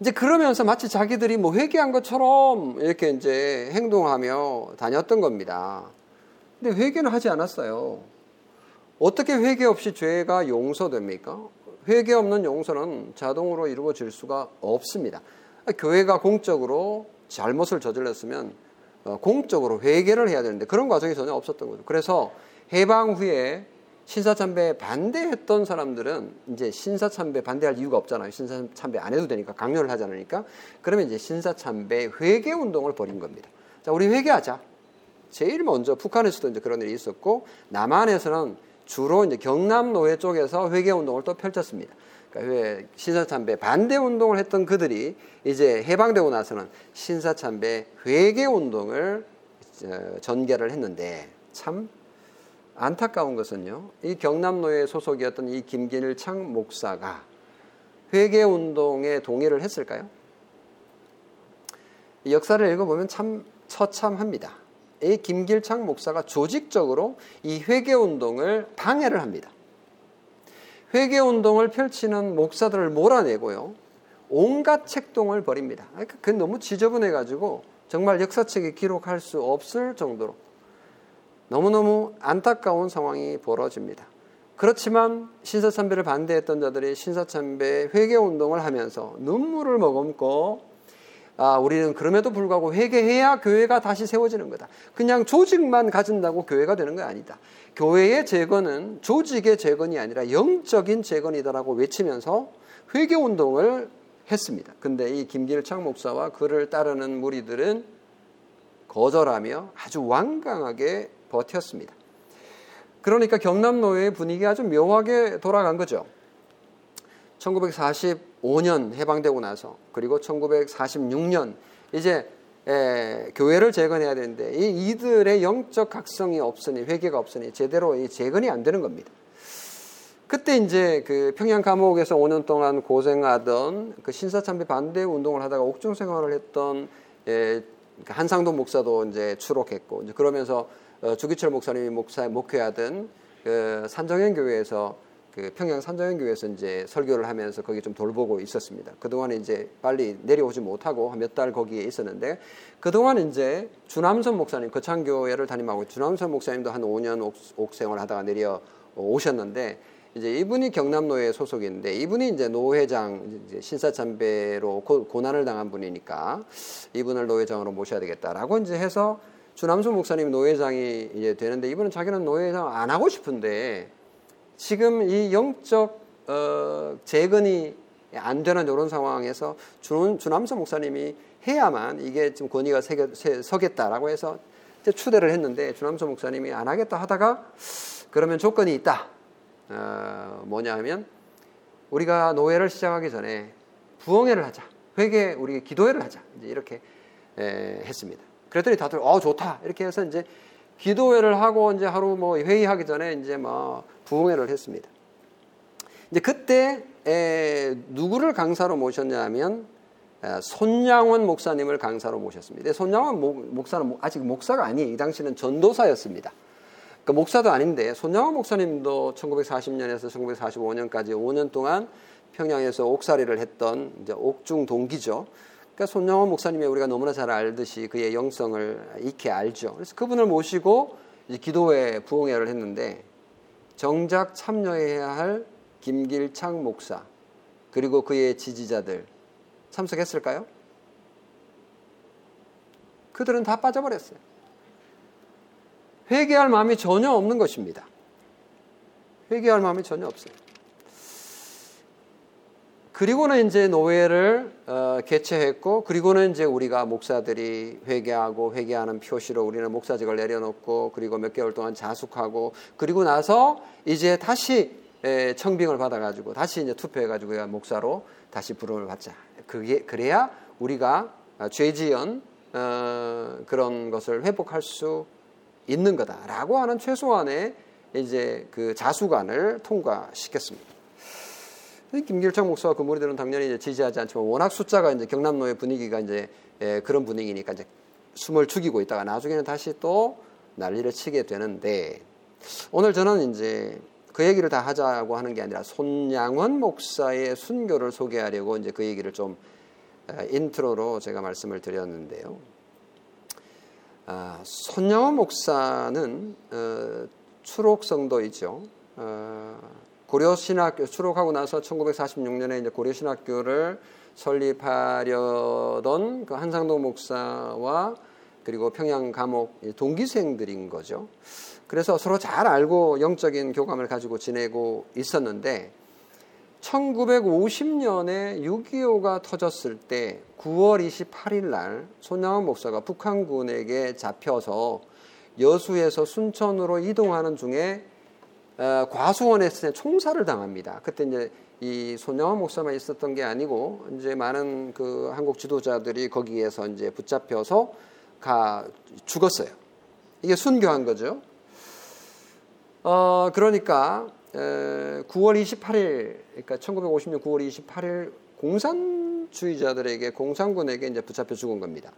Speaker 1: 이제 그러면서 마치 자기들이 뭐 회개한 것처럼 이렇게 이제 행동하며 다녔던 겁니다. 근데 회개는 하지 않았어요. 어떻게 회개 없이 죄가 용서됩니까? 회개 없는 용서는 자동으로 이루어질 수가 없습니다. 교회가 공적으로 잘못을 저질렀으면 어, 공적으로 회개를 해야 되는데 그런 과정이 전혀 없었던 거죠. 그래서 해방 후에 신사참배 반대했던 사람들은 이제 신사참배 반대할 이유가 없잖아요. 신사참배 안 해도 되니까 강요를 하지 않으니까 그러면 이제 신사참배 회개 운동을 벌인 겁니다. 자, 우리 회개하자. 제일 먼저 북한에서도 이제 그런 일이 있었고 남한에서는 주로 이제 경남 노예 쪽에서 회개 운동을 또 펼쳤습니다. 그러니까 신사참배 반대 운동을 했던 그들이 이제 해방되고 나서는 신사참배 회개 운동을 어, 전개를 했는데 참 안타까운 것은요. 이 경남 노예 소속이었던 이 김길창 목사가 회개 운동에 동의를 했을까요? 역사를 읽어보면 참 처참합니다. 이 김길창 목사가 조직적으로 이 회개 운동을 방해를 합니다. 회개 운동을 펼치는 목사들을 몰아내고요. 온갖 책동을 벌입니다. 그건 너무 지저분해 가지고 정말 역사책에 기록할 수 없을 정도로 너무너무 안타까운 상황이 벌어집니다. 그렇지만 신사참배를 반대했던 자들이 신사참배 회개 운동을 하면서 눈물을 머금고 아, 우리는 그럼에도 불구하고 회개해야 교회가 다시 세워지는 거다. 그냥 조직만 가진다고 교회가 되는 거 아니다. 교회의 재건은 조직의 재건이 아니라 영적인 재건이다라고 외치면서 회개 운동을 했습니다. 근데 이 김길창 목사와 그를 따르는 무리들은 거절하며 아주 완강하게 버텼습니다. 그러니까 경남노예의 분위기가 아주 묘하게 돌아간 거죠. 1945년 해방되고 나서 그리고 1946년 이제 에, 교회를 재건해야 되는데 이 이들의 영적 각성이 없으니 회개가 없으니 제대로 이 재건이 안 되는 겁니다. 그때 이제 그 평양 감옥에서 5년 동안 고생하던 그 신사참배 반대 운동을 하다가 옥중 생활을 했던 예, 그 한상동 목사도 이제 추록했고 이제 그러면서 어, 주기철 목사님이 목사 목회하던 그 산정현 교회에서 그 평양 산정현 교회에서 이제 설교를 하면서 거기 좀 돌보고 있었습니다. 그동안 이제 빨리 내려오지 못하고 몇 달 거기에 있었는데 그동안 이제 주남선 목사님 거창교회를 담임하고 주남선 목사님도 한 5년 옥, 옥생을 하다가 내려 오셨는데 이제 이분이 경남노회 소속인데 이분이 이제 노회장 이제 신사참배로 고, 고난을 당한 분이니까 이분을 노회장으로 모셔야 되겠다라고 이제 해서 주남수 목사님 노회장이 이제 되는데 이분은 자기는 노회장 안 하고 싶은데 지금 이 영적 어, 재건이 안 되는 이런 상황에서 주, 주남수 목사님이 해야만 이게 지금 권위가 세게, 세, 서겠다라고 해서 추대를 했는데 주남수 목사님이 안 하겠다 하다가 그러면 조건이 있다. 어, 뭐냐 하면 우리가 노예를 시작하기 전에 부흥회를 하자. 회개 우리 기도회를 하자. 이제 이렇게 에, 했습니다. 그랬더니 다들 어 좋다 이렇게 해서 이제 기도회를 하고 이제 하루 뭐 회의하기 전에 이제 뭐 부흥회를 했습니다. 이제 그때 에, 누구를 강사로 모셨냐면 에, 손양원 목사님을 강사로 모셨습니다. 손양원 목사는 아직 목사가 아니에요. 이 당시는 전도사였습니다. 그러니까 목사도 아닌데 손양원 목사님도 1940년에서 1945년까지 5년 동안 평양에서 옥살이를 했던 이제 옥중 동기죠. 그러니까 손영원 목사님이 우리가 너무나 잘 알듯이 그의 영성을 익히 알죠. 그래서 그분을 모시고 기도회 부흥회를 했는데 정작 참여해야 할 김길창 목사 그리고 그의 지지자들 참석했을까요? 그들은 다 빠져버렸어요. 회개할 마음이 전혀 없는 것입니다. 회개할 마음이 전혀 없어요. 그리고는 이제 노예를 어, 개최했고 그리고는 이제 우리가 목사들이 회개하고 회개하는 표시로 우리는 목사직을 내려놓고 그리고 몇 개월 동안 자숙하고 그리고 나서 이제 다시 에, 청빙을 받아가지고 다시 이제 투표해가지고 목사로 다시 부름을 받자. 그게 그래야 우리가 죄지연 어, 그런 것을 회복할 수 있는 거다라고 하는 최소한의 이제 그 자수관을 통과시켰습니다. 김길창 목사와 그 무리들은 당연히 이제 지지하지 않지만 워낙 숫자가 이제 경남로의 분위기가 이제 예, 그런 분위기니까 이제 숨을 죽이고 있다가 나중에는 다시 또 난리를 치게 되는데 오늘 저는 이제 그 얘기를 다 하자고 하는 게 아니라 손양원 목사의 순교를 소개하려고 이제 그 얘기를 좀 intro로 제가 말씀을 드렸는데요. 아, 손양원 목사는 어, 출옥성도이죠. 어, 고려 신학교 출옥하고 나서 1946년에 이제 고려 신학교를 설립하려던 그 한상동 목사와 그리고 평양 감옥 동기생들인 거죠. 그래서 서로 잘 알고 영적인 교감을 가지고 지내고 있었는데 1950년에 6.25가 터졌을 때 9월 28일 날 손양원 목사가 북한군에게 잡혀서 여수에서 순천으로 이동하는 중에 어, 과수원에서 총살을 당합니다. 그때 이제 이 손영원 목사만 있었던 게 아니고 이제 많은 그 한국 지도자들이 거기에서 이제 붙잡혀서 가 죽었어요. 이게 순교한 거죠. 어 그러니까 에, 9월 28일 그러니까 1950년 9월 28일 공산주의자들에게 공산군에게 이제 붙잡혀 죽은 겁니다.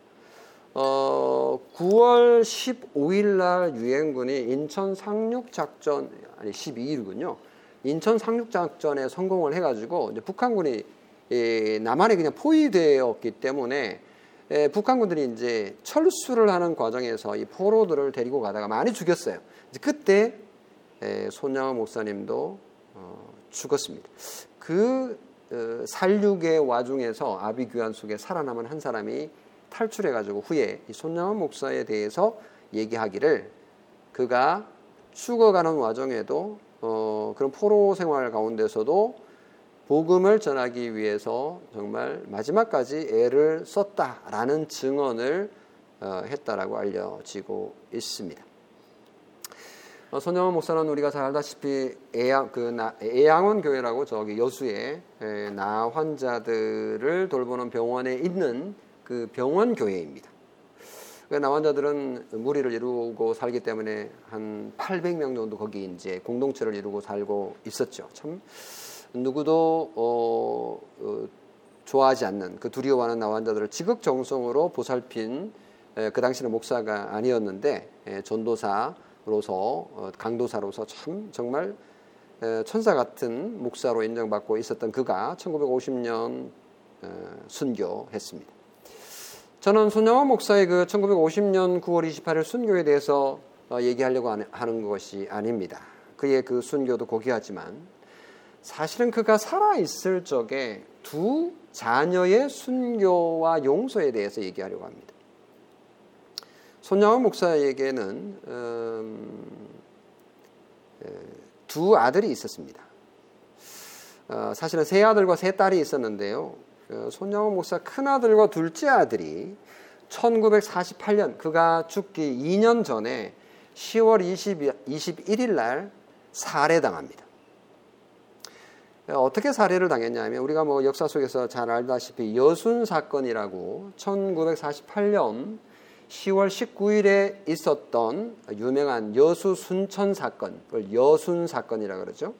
Speaker 1: 어, 9월 15일 날 유엔군이 인천 상륙 작전 아니 12일군요. 인천 상륙 작전에 성공을 해가지고 북한군이 예, 남한에 그냥 포위되었기 때문에 예, 북한군들이 이제 철수를 하는 과정에서 이 포로들을 데리고 가다가 많이 죽였어요. 그때 예, 손양호 목사님도 어, 죽었습니다. 그 어, 살육의 와중에서 아비규환 속에 살아남은 한 사람이 탈출해가지고 후에 이 손양원 목사에 대해서 얘기하기를 그가 죽어가는 와중에도 어, 그런 포로 생활 가운데서도 복음을 전하기 위해서 정말 마지막까지 애를 썼다라는 증언을 어, 했다라고 알려지고 있습니다. 어, 손영원 목사는 우리가 잘 알다시피 애양, 그 나, 애양원 교회라고 저기 여수에 에, 나 환자들을 돌보는 병원에 있는 그 병원 교회입니다. 그 나환자들은 무리를 이루고 살기 때문에 한 800명 정도 거기 이제 공동체를 이루고 살고 있었죠. 참 누구도 어, 어, 좋아하지 않는 그 두려워하는 나환자들을 지극정성으로 보살핀 에, 그 당시는 목사가 아니었는데 에, 전도사로서 어, 강도사로서 참 정말 에, 천사 같은 목사로 인정받고 있었던 그가 1950년 순교했습니다. 저는 손영화 목사의 그 1950년 9월 28일 순교에 대해서 어, 얘기하려고 하는 것이 아닙니다. 그의 그 순교도 고귀하지만 사실은 그가 살아있을 적에 두 자녀의 순교와 용서에 대해서 얘기하려고 합니다. 손양원 목사에게는 음, 두 아들이 있었습니다. 어, 사실은 세 아들과 세 딸이 있었는데요. 그 손양원 목사 큰 아들과 둘째 아들이 1948년 그가 죽기 2년 전에 10월 20, 21일 날 살해당합니다. 어떻게 살해를 당했냐면 우리가 뭐 역사 속에서 잘 알다시피 여순 사건이라고 1948년 10월 19일에 있었던 유명한 여수 순천 사건, 그걸 여순 사건이라 그러죠.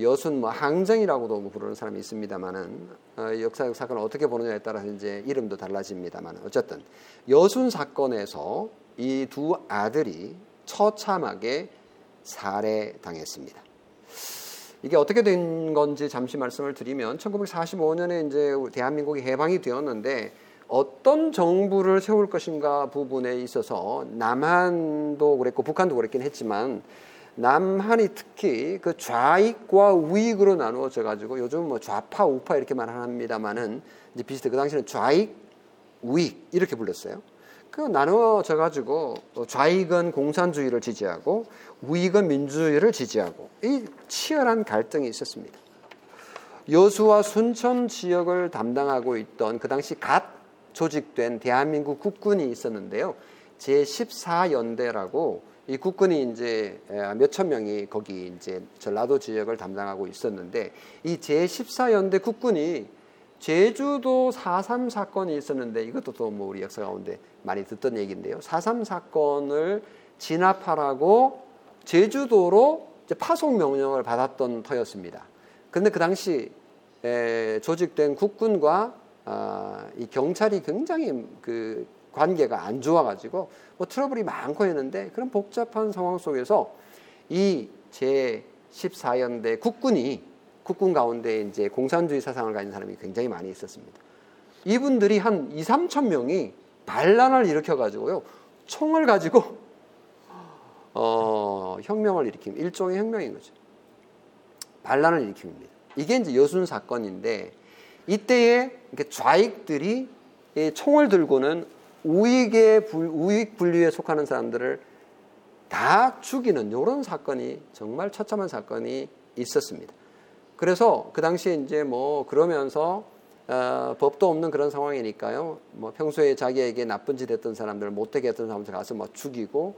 Speaker 1: 여순 뭐 항쟁이라고도 뭐 부르는 사람이 있습니다만은 어, 역사적 사건을 어떻게 보느냐에 따라서 이제 이름도 달라집니다만 어쨌든 여순 사건에서 이 두 아들이 처참하게 살해당했습니다. 이게 어떻게 된 건지 잠시 말씀을 드리면 1945년에 이제 대한민국이 해방이 되었는데 어떤 정부를 세울 것인가 부분에 있어서 남한도 그랬고 북한도 그랬긴 했지만 남한이 특히 그 좌익과 우익으로 나누어져 가지고 요즘 뭐 좌파 우파 이렇게 말합니다만은 이제 비슷해 그 당시에는 좌익 우익 이렇게 불렀어요. 그 나누어져 가지고 좌익은 공산주의를 지지하고 우익은 민주주의를 지지하고 이 치열한 갈등이 있었습니다. 여수와 순천 지역을 담당하고 있던 그 당시 갓 조직된 대한민국 국군이 있었는데요. 제14연대라고 이 국군이 이제 몇천 명이 거기 이제 전라도 지역을 담당하고 있었는데 이 제14연대 국군이 제주도 4.3 사건이 있었는데 이것도 또 뭐 우리 역사 가운데 많이 듣던 얘기인데요. 4.3 사건을 진압하라고 제주도로 파송 명령을 받았던 터였습니다. 그런데 그 당시 조직된 국군과 아, 이 경찰이 굉장히 그 관계가 안 좋아가지고 뭐 트러블이 많고 했는데 그런 복잡한 상황 속에서 이 제 14연대 국군이 국군 가운데 이제 공산주의 사상을 가진 사람이 굉장히 많이 있었습니다. 이분들이 한 2, 3천 명이 반란을 일으켜 가지고요. 총을 가지고 어, 혁명을 일으킵니다. 일종의 혁명인 거죠. 반란을 일으킵니다. 이게 이제 여순 사건인데 이때에 좌익들이 총을 들고는 우익의 우익 분류에 속하는 사람들을 다 죽이는 이런 사건이 정말 처참한 사건이 있었습니다. 그래서 그 당시에 이제 뭐 그러면서 어, 법도 없는 그런 상황이니까요. 뭐 평소에 자기에게 나쁜 짓 했던 사람들, 못되게 했던 사람들 가서 뭐 죽이고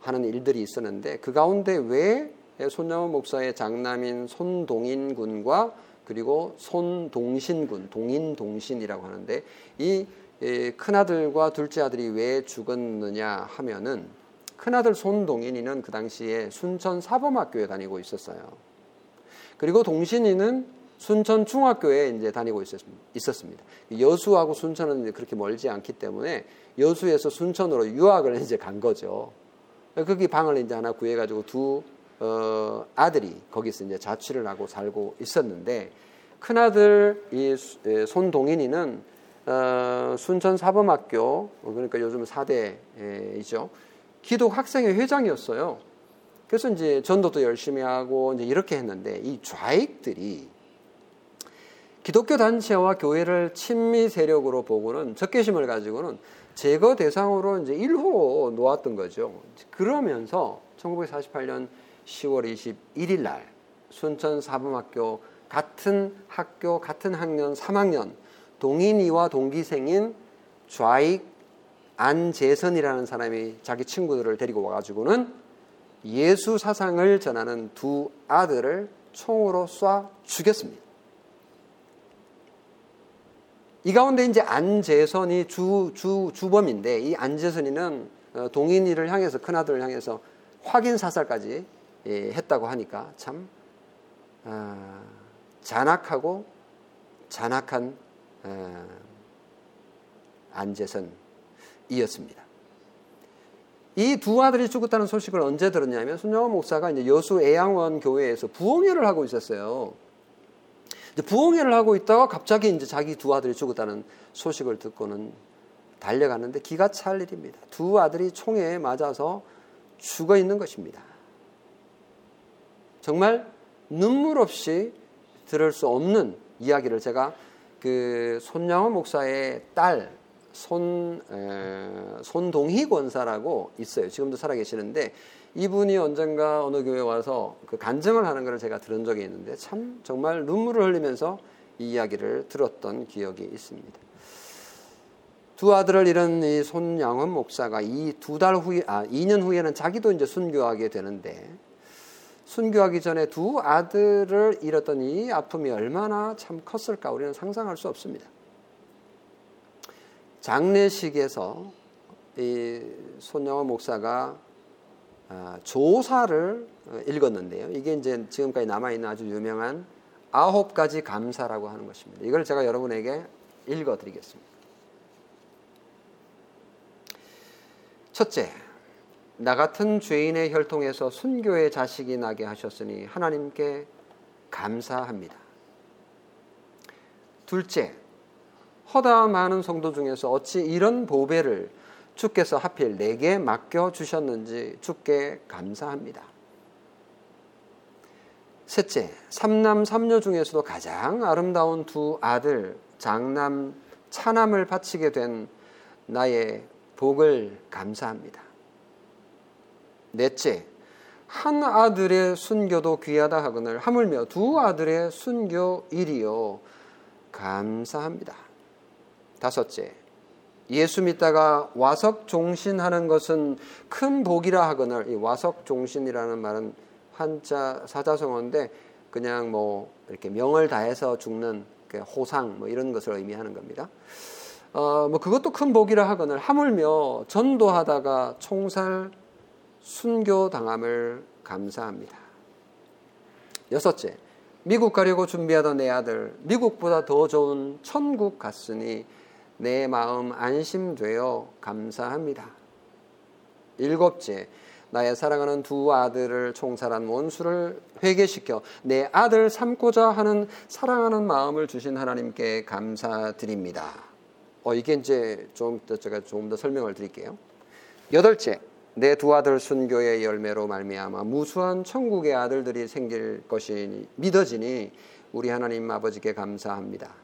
Speaker 1: 하는 일들이 있었는데 그 가운데 왜 손영원 목사의 장남인 손동인 군과 그리고 손동신 군, 동인 동신이라고 하는데 이 큰 아들과 둘째 아들이 왜 죽었느냐 하면은 큰 아들 손동인이는 그 당시에 순천 사범학교에 다니고 있었어요. 그리고 동신이는 순천 중학교에 이제 다니고 있었습니다. 여수하고 순천은 그렇게 멀지 않기 때문에 여수에서 순천으로 유학을 이제 간 거죠. 거기 방을 이제 하나 구해가지고 두 어, 아들이 거기서 이제 자취를 하고 살고 있었는데 큰 아들 이 손동인이는 어, 순천 사범학교 그러니까 요즘 4대이죠 기독 학생회 회장이었어요. 그래서 이제 전도도 열심히 하고 이제 이렇게 했는데 이 좌익들이 기독교 단체와 교회를 친미 세력으로 보고는 적개심을 가지고는 제거 대상으로 이제 1호로 놓았던 거죠. 그러면서 1948년 10월 21일 날 순천 사범학교 같은 학교 같은 학년 3학년 동인이와 동기생인 좌익 안재선이라는 사람이 자기 친구들을 데리고 와가지고는 예수 사상을 전하는 두 아들을 총으로 쏴 죽였습니다. 이 가운데 이제 안재선이 주, 주, 주범인데 이 안재선이는 어, 동인이를 향해서 큰아들을 향해서 확인 사살까지 예, 했다고 하니까 참 아, 잔악하고 잔악한 아, 안재선이었습니다. 이 두 아들이 죽었다는 소식을 언제 들었냐면 손영원 목사가 이제 여수 애양원 교회에서 부흥회를 하고 있었어요. 부흥회를 하고 있다가 갑자기 이제 자기 두 아들이 죽었다는 소식을 듣고는 달려갔는데 기가 찰 일입니다. 두 아들이 총에 맞아서 죽어 있는 것입니다. 정말 눈물 없이 들을 수 없는 이야기를 제가 그 손양원 목사의 딸 손 에, 손동희 권사라고 있어요. 지금도 살아 계시는데 이분이 언젠가 어느 교회 와서 그 간증을 하는 것을 제가 들은 적이 있는데 참 정말 눈물을 흘리면서 이 이야기를 들었던 기억이 있습니다. 두 아들을 잃은 이 손양원 목사가 이 두 달 후에 아 2년 후에는 자기도 이제 순교하게 되는데 순교하기 전에 두 아들을 잃었던 이 아픔이 얼마나 참 컸을까 우리는 상상할 수 없습니다. 장례식에서 이 손영호 목사가 아, 조사를 읽었는데요. 이게 이제 지금까지 남아있는 아주 유명한 아홉 가지 감사라고 하는 것입니다. 이걸 제가 여러분에게 읽어드리겠습니다. 첫째, 나 같은 죄인의 혈통에서 순교의 자식이 나게 하셨으니 하나님께 감사합니다. 둘째, 허다 많은 성도 중에서 어찌 이런 보배를 주께서 하필 내게 맡겨 주셨는지 주께 감사합니다. 셋째, 삼남 삼녀 중에서도 가장 아름다운 두 아들 장남 차남을 바치게 된 나의 복을 감사합니다. 넷째, 한 아들의 순교도 귀하다 하거늘 하물며 두 아들의 순교일이요 감사합니다. 다섯째, 예수 믿다가 와석 종신하는 것은 큰 복이라 하거늘 이 와석 종신이라는 말은 한자 사자성어인데 그냥 뭐 이렇게 명을 다해서 죽는 호상 뭐 이런 것을 의미하는 겁니다. 어, 뭐 그것도 큰 복이라 하거늘 하물며 전도하다가 총살 순교 당함을 감사합니다. 여섯째, 미국 가려고 준비하던 내 아들, 미국보다 더 좋은 천국 갔으니 내 마음 안심되어 감사합니다. 일곱째, 나의 사랑하는 두 아들을 총살한 원수를 회개시켜 내 아들 삼고자 하는 사랑하는 마음을 주신 하나님께 감사드립니다. 어, 이게 이제 좀 더 제가 조금 더 설명을 드릴게요. 여덟째, 내 두 아들 순교의 열매로 말미암아 무수한 천국의 아들들이 생길 것이 믿어지니 우리 하나님 아버지께 감사합니다.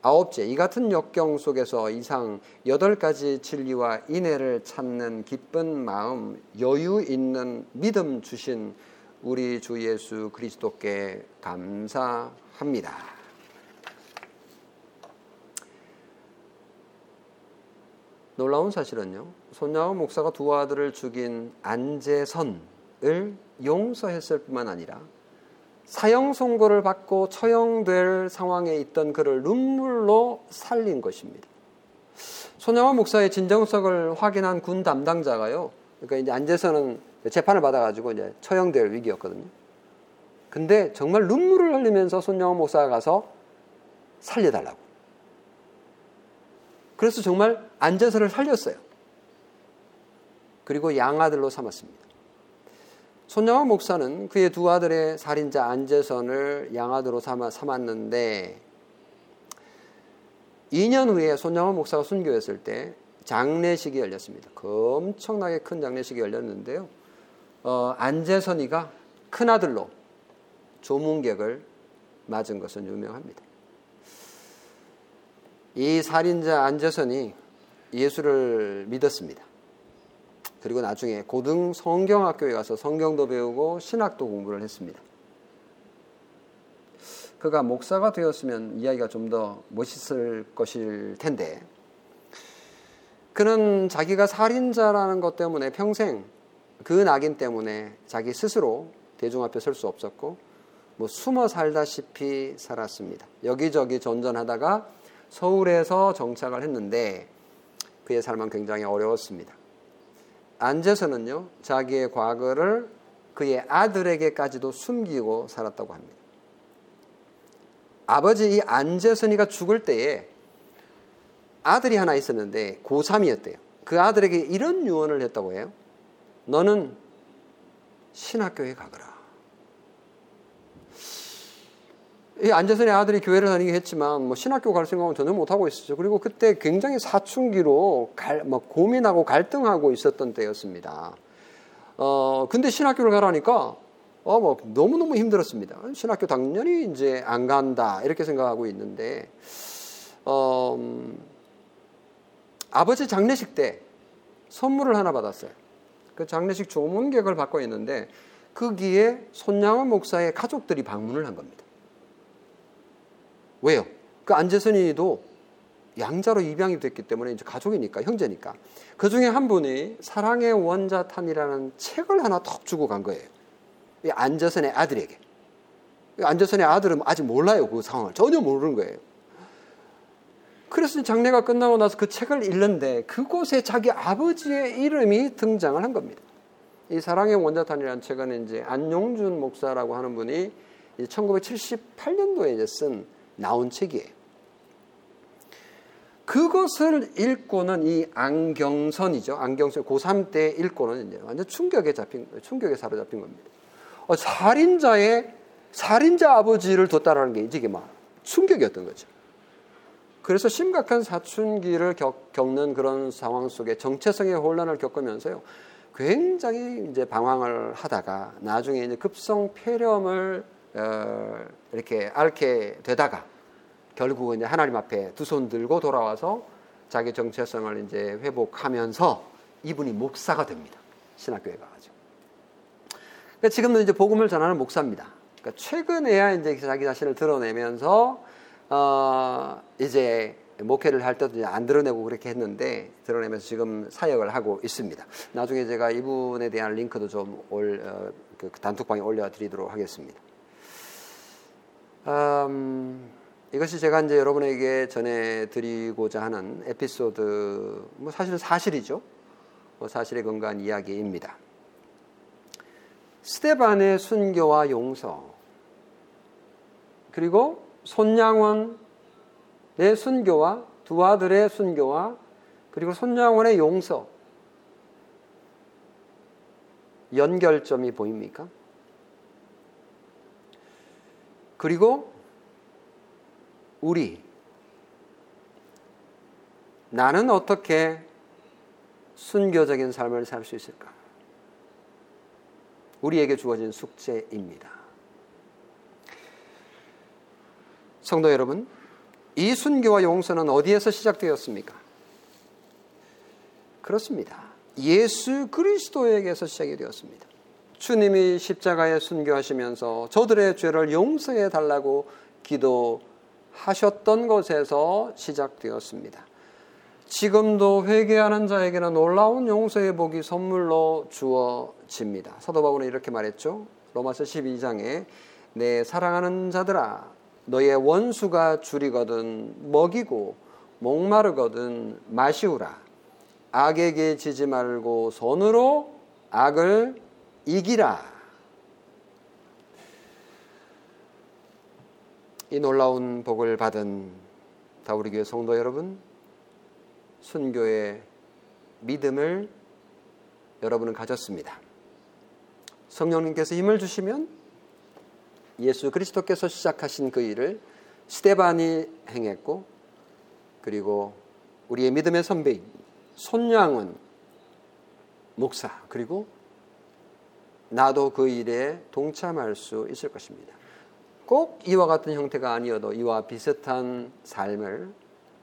Speaker 1: 아홉째, 이 같은 역경 속에서 이상 여덟 가지 진리와 인애를 찾는 기쁜 마음, 여유 있는 믿음 주신 우리 주 예수 그리스도께 감사합니다. 놀라운 사실은요, 손야호 목사가 두 아들을 죽인 안재선을 용서했을 뿐만 아니라 사형 선고를 받고 처형될 상황에 있던 그를 눈물로 살린 것입니다. 손양호 목사의 진정성을 확인한 군 담당자가요. 그러니까 이제 안재선은 재판을 받아가지고 이제 처형될 위기였거든요. 근데 정말 눈물을 흘리면서 손양호 목사가 가서 살려달라고. 그래서 정말 안재선을 살렸어요. 그리고 양아들로 삼았습니다. 손양호 목사는 그의 두 아들의 살인자 안재선을 양아들로 삼아, 삼았는데 2년 후에 손양호 목사가 순교했을 때 장례식이 열렸습니다. 그 엄청나게 큰 장례식이 열렸는데요. 어, 안재선이가 큰아들로 조문객을 맞은 것은 유명합니다. 이 살인자 안재선이 예수를 믿었습니다. 그리고 나중에 고등 성경학교에 가서 성경도 배우고 신학도 공부를 했습니다. 그가 목사가 되었으면 이야기가 좀 더 멋있을 것일 텐데 그는 자기가 살인자라는 것 때문에 평생 그 낙인 때문에 자기 스스로 대중 앞에 설 수 없었고 뭐 숨어 살다시피 살았습니다. 여기저기 전전하다가 서울에서 정착을 했는데 그의 삶은 굉장히 어려웠습니다. 안재선은요, 자기의 과거를 그의 아들에게까지도 숨기고 살았다고 합니다. 아버지 이 안재선이가 죽을 때에 아들이 하나 있었는데 고3이었대요. 그 아들에게 이런 유언을 했다고 해요. 너는 신학교에 가거라. 이 안재선의 아들이 교회를 다니긴 했지만 뭐 신학교 갈 생각은 전혀 못 하고 있었죠. 그리고 그때 굉장히 사춘기로 갈, 뭐 고민하고 갈등하고 있었던 때였습니다. 어 근데 신학교를 가라니까 어뭐 너무 너무 힘들었습니다. 신학교 당연히 이제 안 간다 이렇게 생각하고 있는데 어. 음, 아버지 장례식 때 선물을 하나 받았어요. 그 장례식 조문객을 받고 있는데 거기에 손양원 목사의 가족들이 방문을 한 겁니다. 왜요? 그 안재선이도 양자로 입양이 됐기 때문에 이제 가족이니까 형제니까 그 중에 한 분이 사랑의 원자탄이라는 책을 하나 턱 주고 간 거예요. 이 안재선의 아들에게. 안재선의 아들은 아직 몰라요 그 상황을 전혀 모르는 거예요. 그래서 장례가 끝나고 나서 그 책을 읽는데 그곳에 자기 아버지의 이름이 등장을 한 겁니다. 이 사랑의 원자탄이라는 책은 이제 안용준 목사라고 하는 분이 1978년도에 이제 쓴 나온 책이에요. 그것을 읽고는 이 안경선이죠. 안경선 고3 때 읽고는 이제 완전 충격에 잡힌 충격에 사로잡힌 겁니다. 어, 살인자의 살인자 아버지를 뒀다라는 게 이게 막 충격이었던 거죠. 그래서 심각한 사춘기를 겪, 겪는 그런 상황 속에 정체성의 혼란을 겪으면서요. 굉장히 이제 방황을 하다가 나중에 이제 급성 폐렴을 어, 이렇게 앓게 되다가 결국은 이제 하나님 앞에 두 손 들고 돌아와서 자기 정체성을 이제 회복하면서 이분이 목사가 됩니다. 신학교에 가가지고. 그러니까 지금도 이제 복음을 전하는 목사입니다. 그러니까 최근에야 이제 자기 자신을 드러내면서 어 이제 목회를 할 때도 안 드러내고 그렇게 했는데 드러내면서 지금 사역을 하고 있습니다. 나중에 제가 이분에 대한 링크도 좀 올, 어, 그 단톡방에 올려드리도록 하겠습니다. 음, 이것이 제가 이제 여러분에게 전해드리고자 하는 에피소드, 뭐 사실은 사실이죠. 뭐 사실에 근거한 이야기입니다. 스테반의 순교와 용서, 그리고 손양원의 순교와 두 아들의 순교와 그리고 손양원의 용서, 연결점이 보입니까? 그리고 우리 나는 어떻게 순교적인 삶을 살 수 있을까? 우리에게 주어진 숙제입니다. 성도 여러분, 이 순교와 용서는 어디에서 시작되었습니까? 그렇습니다. 예수 그리스도에게서 시작이 되었습니다. 주님이 십자가에 순교하시면서 저들의 죄를 용서해 달라고 기도하셨던 것에서 시작되었습니다. 지금도 회개하는 자에게는 놀라운 용서의 복이 선물로 주어집니다. 사도 바울은 이렇게 말했죠. 로마서 12장에 내 사랑하는 자들아 너의 원수가 줄이거든 먹이고 목마르거든 마시우라 악에게 지지 말고 손으로 악을 이기라. 이 놀라운 복을 받은 다우리 교회 성도 여러분, 순교의 믿음을 여러분은 가졌습니다. 성령님께서 힘을 주시면 예수 그리스도께서 시작하신 그 일을 스테반이 행했고 그리고 우리의 믿음의 선배인 손양은 목사 그리고 나도 그 일에 동참할 수 있을 것입니다. 꼭 이와 같은 형태가 아니어도 이와 비슷한 삶을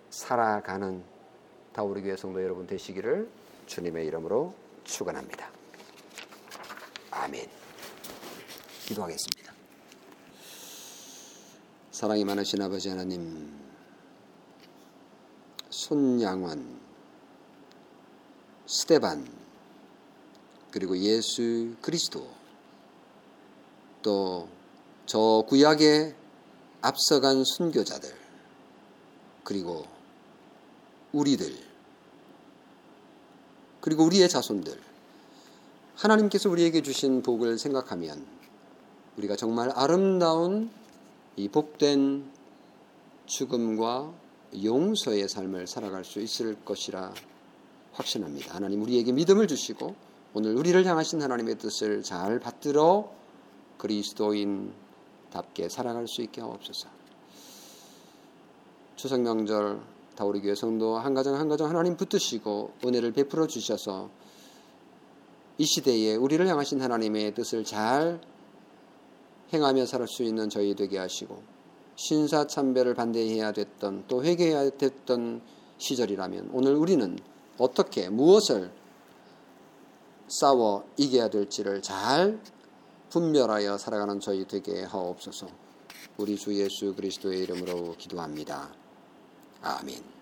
Speaker 1: 살아가는 다우리 교회 성도 여러분 되시기를 주님의 이름으로 축원합니다. 아멘. 기도하겠습니다. 사랑이 많으신 아버지 하나님, 손양원, 스테반, 그리고 예수 그리스도 또 저 구약에 앞서간 순교자들 그리고 우리들 그리고 우리의 자손들 하나님께서 우리에게 주신 복을 생각하면 우리가 정말 아름다운 이 복된 죽음과 용서의 삶을 살아갈 수 있을 것이라 확신합니다. 하나님 우리에게 믿음을 주시고 오늘 우리를 향하신 하나님의 뜻을 잘 받들어 그리스도인답게 살아갈 수 있게 하옵소서. 추석 명절 다우리 교회 성도 한 가정 한 가정 하나님 붙드시고 은혜를 베풀어 주셔서 이 시대에 우리를 향하신 하나님의 뜻을 잘 행하며 살 수 있는 저희 되게 하시고 신사 참배를 반대해야 됐던 또 회개해야 됐던 시절이라면 오늘 우리는 어떻게 무엇을 싸워 이겨야 될지를 잘 분별하여 살아가는 저희 되게 하옵소서. 우리 주 예수 그리스도의 이름으로 기도합니다. 아멘.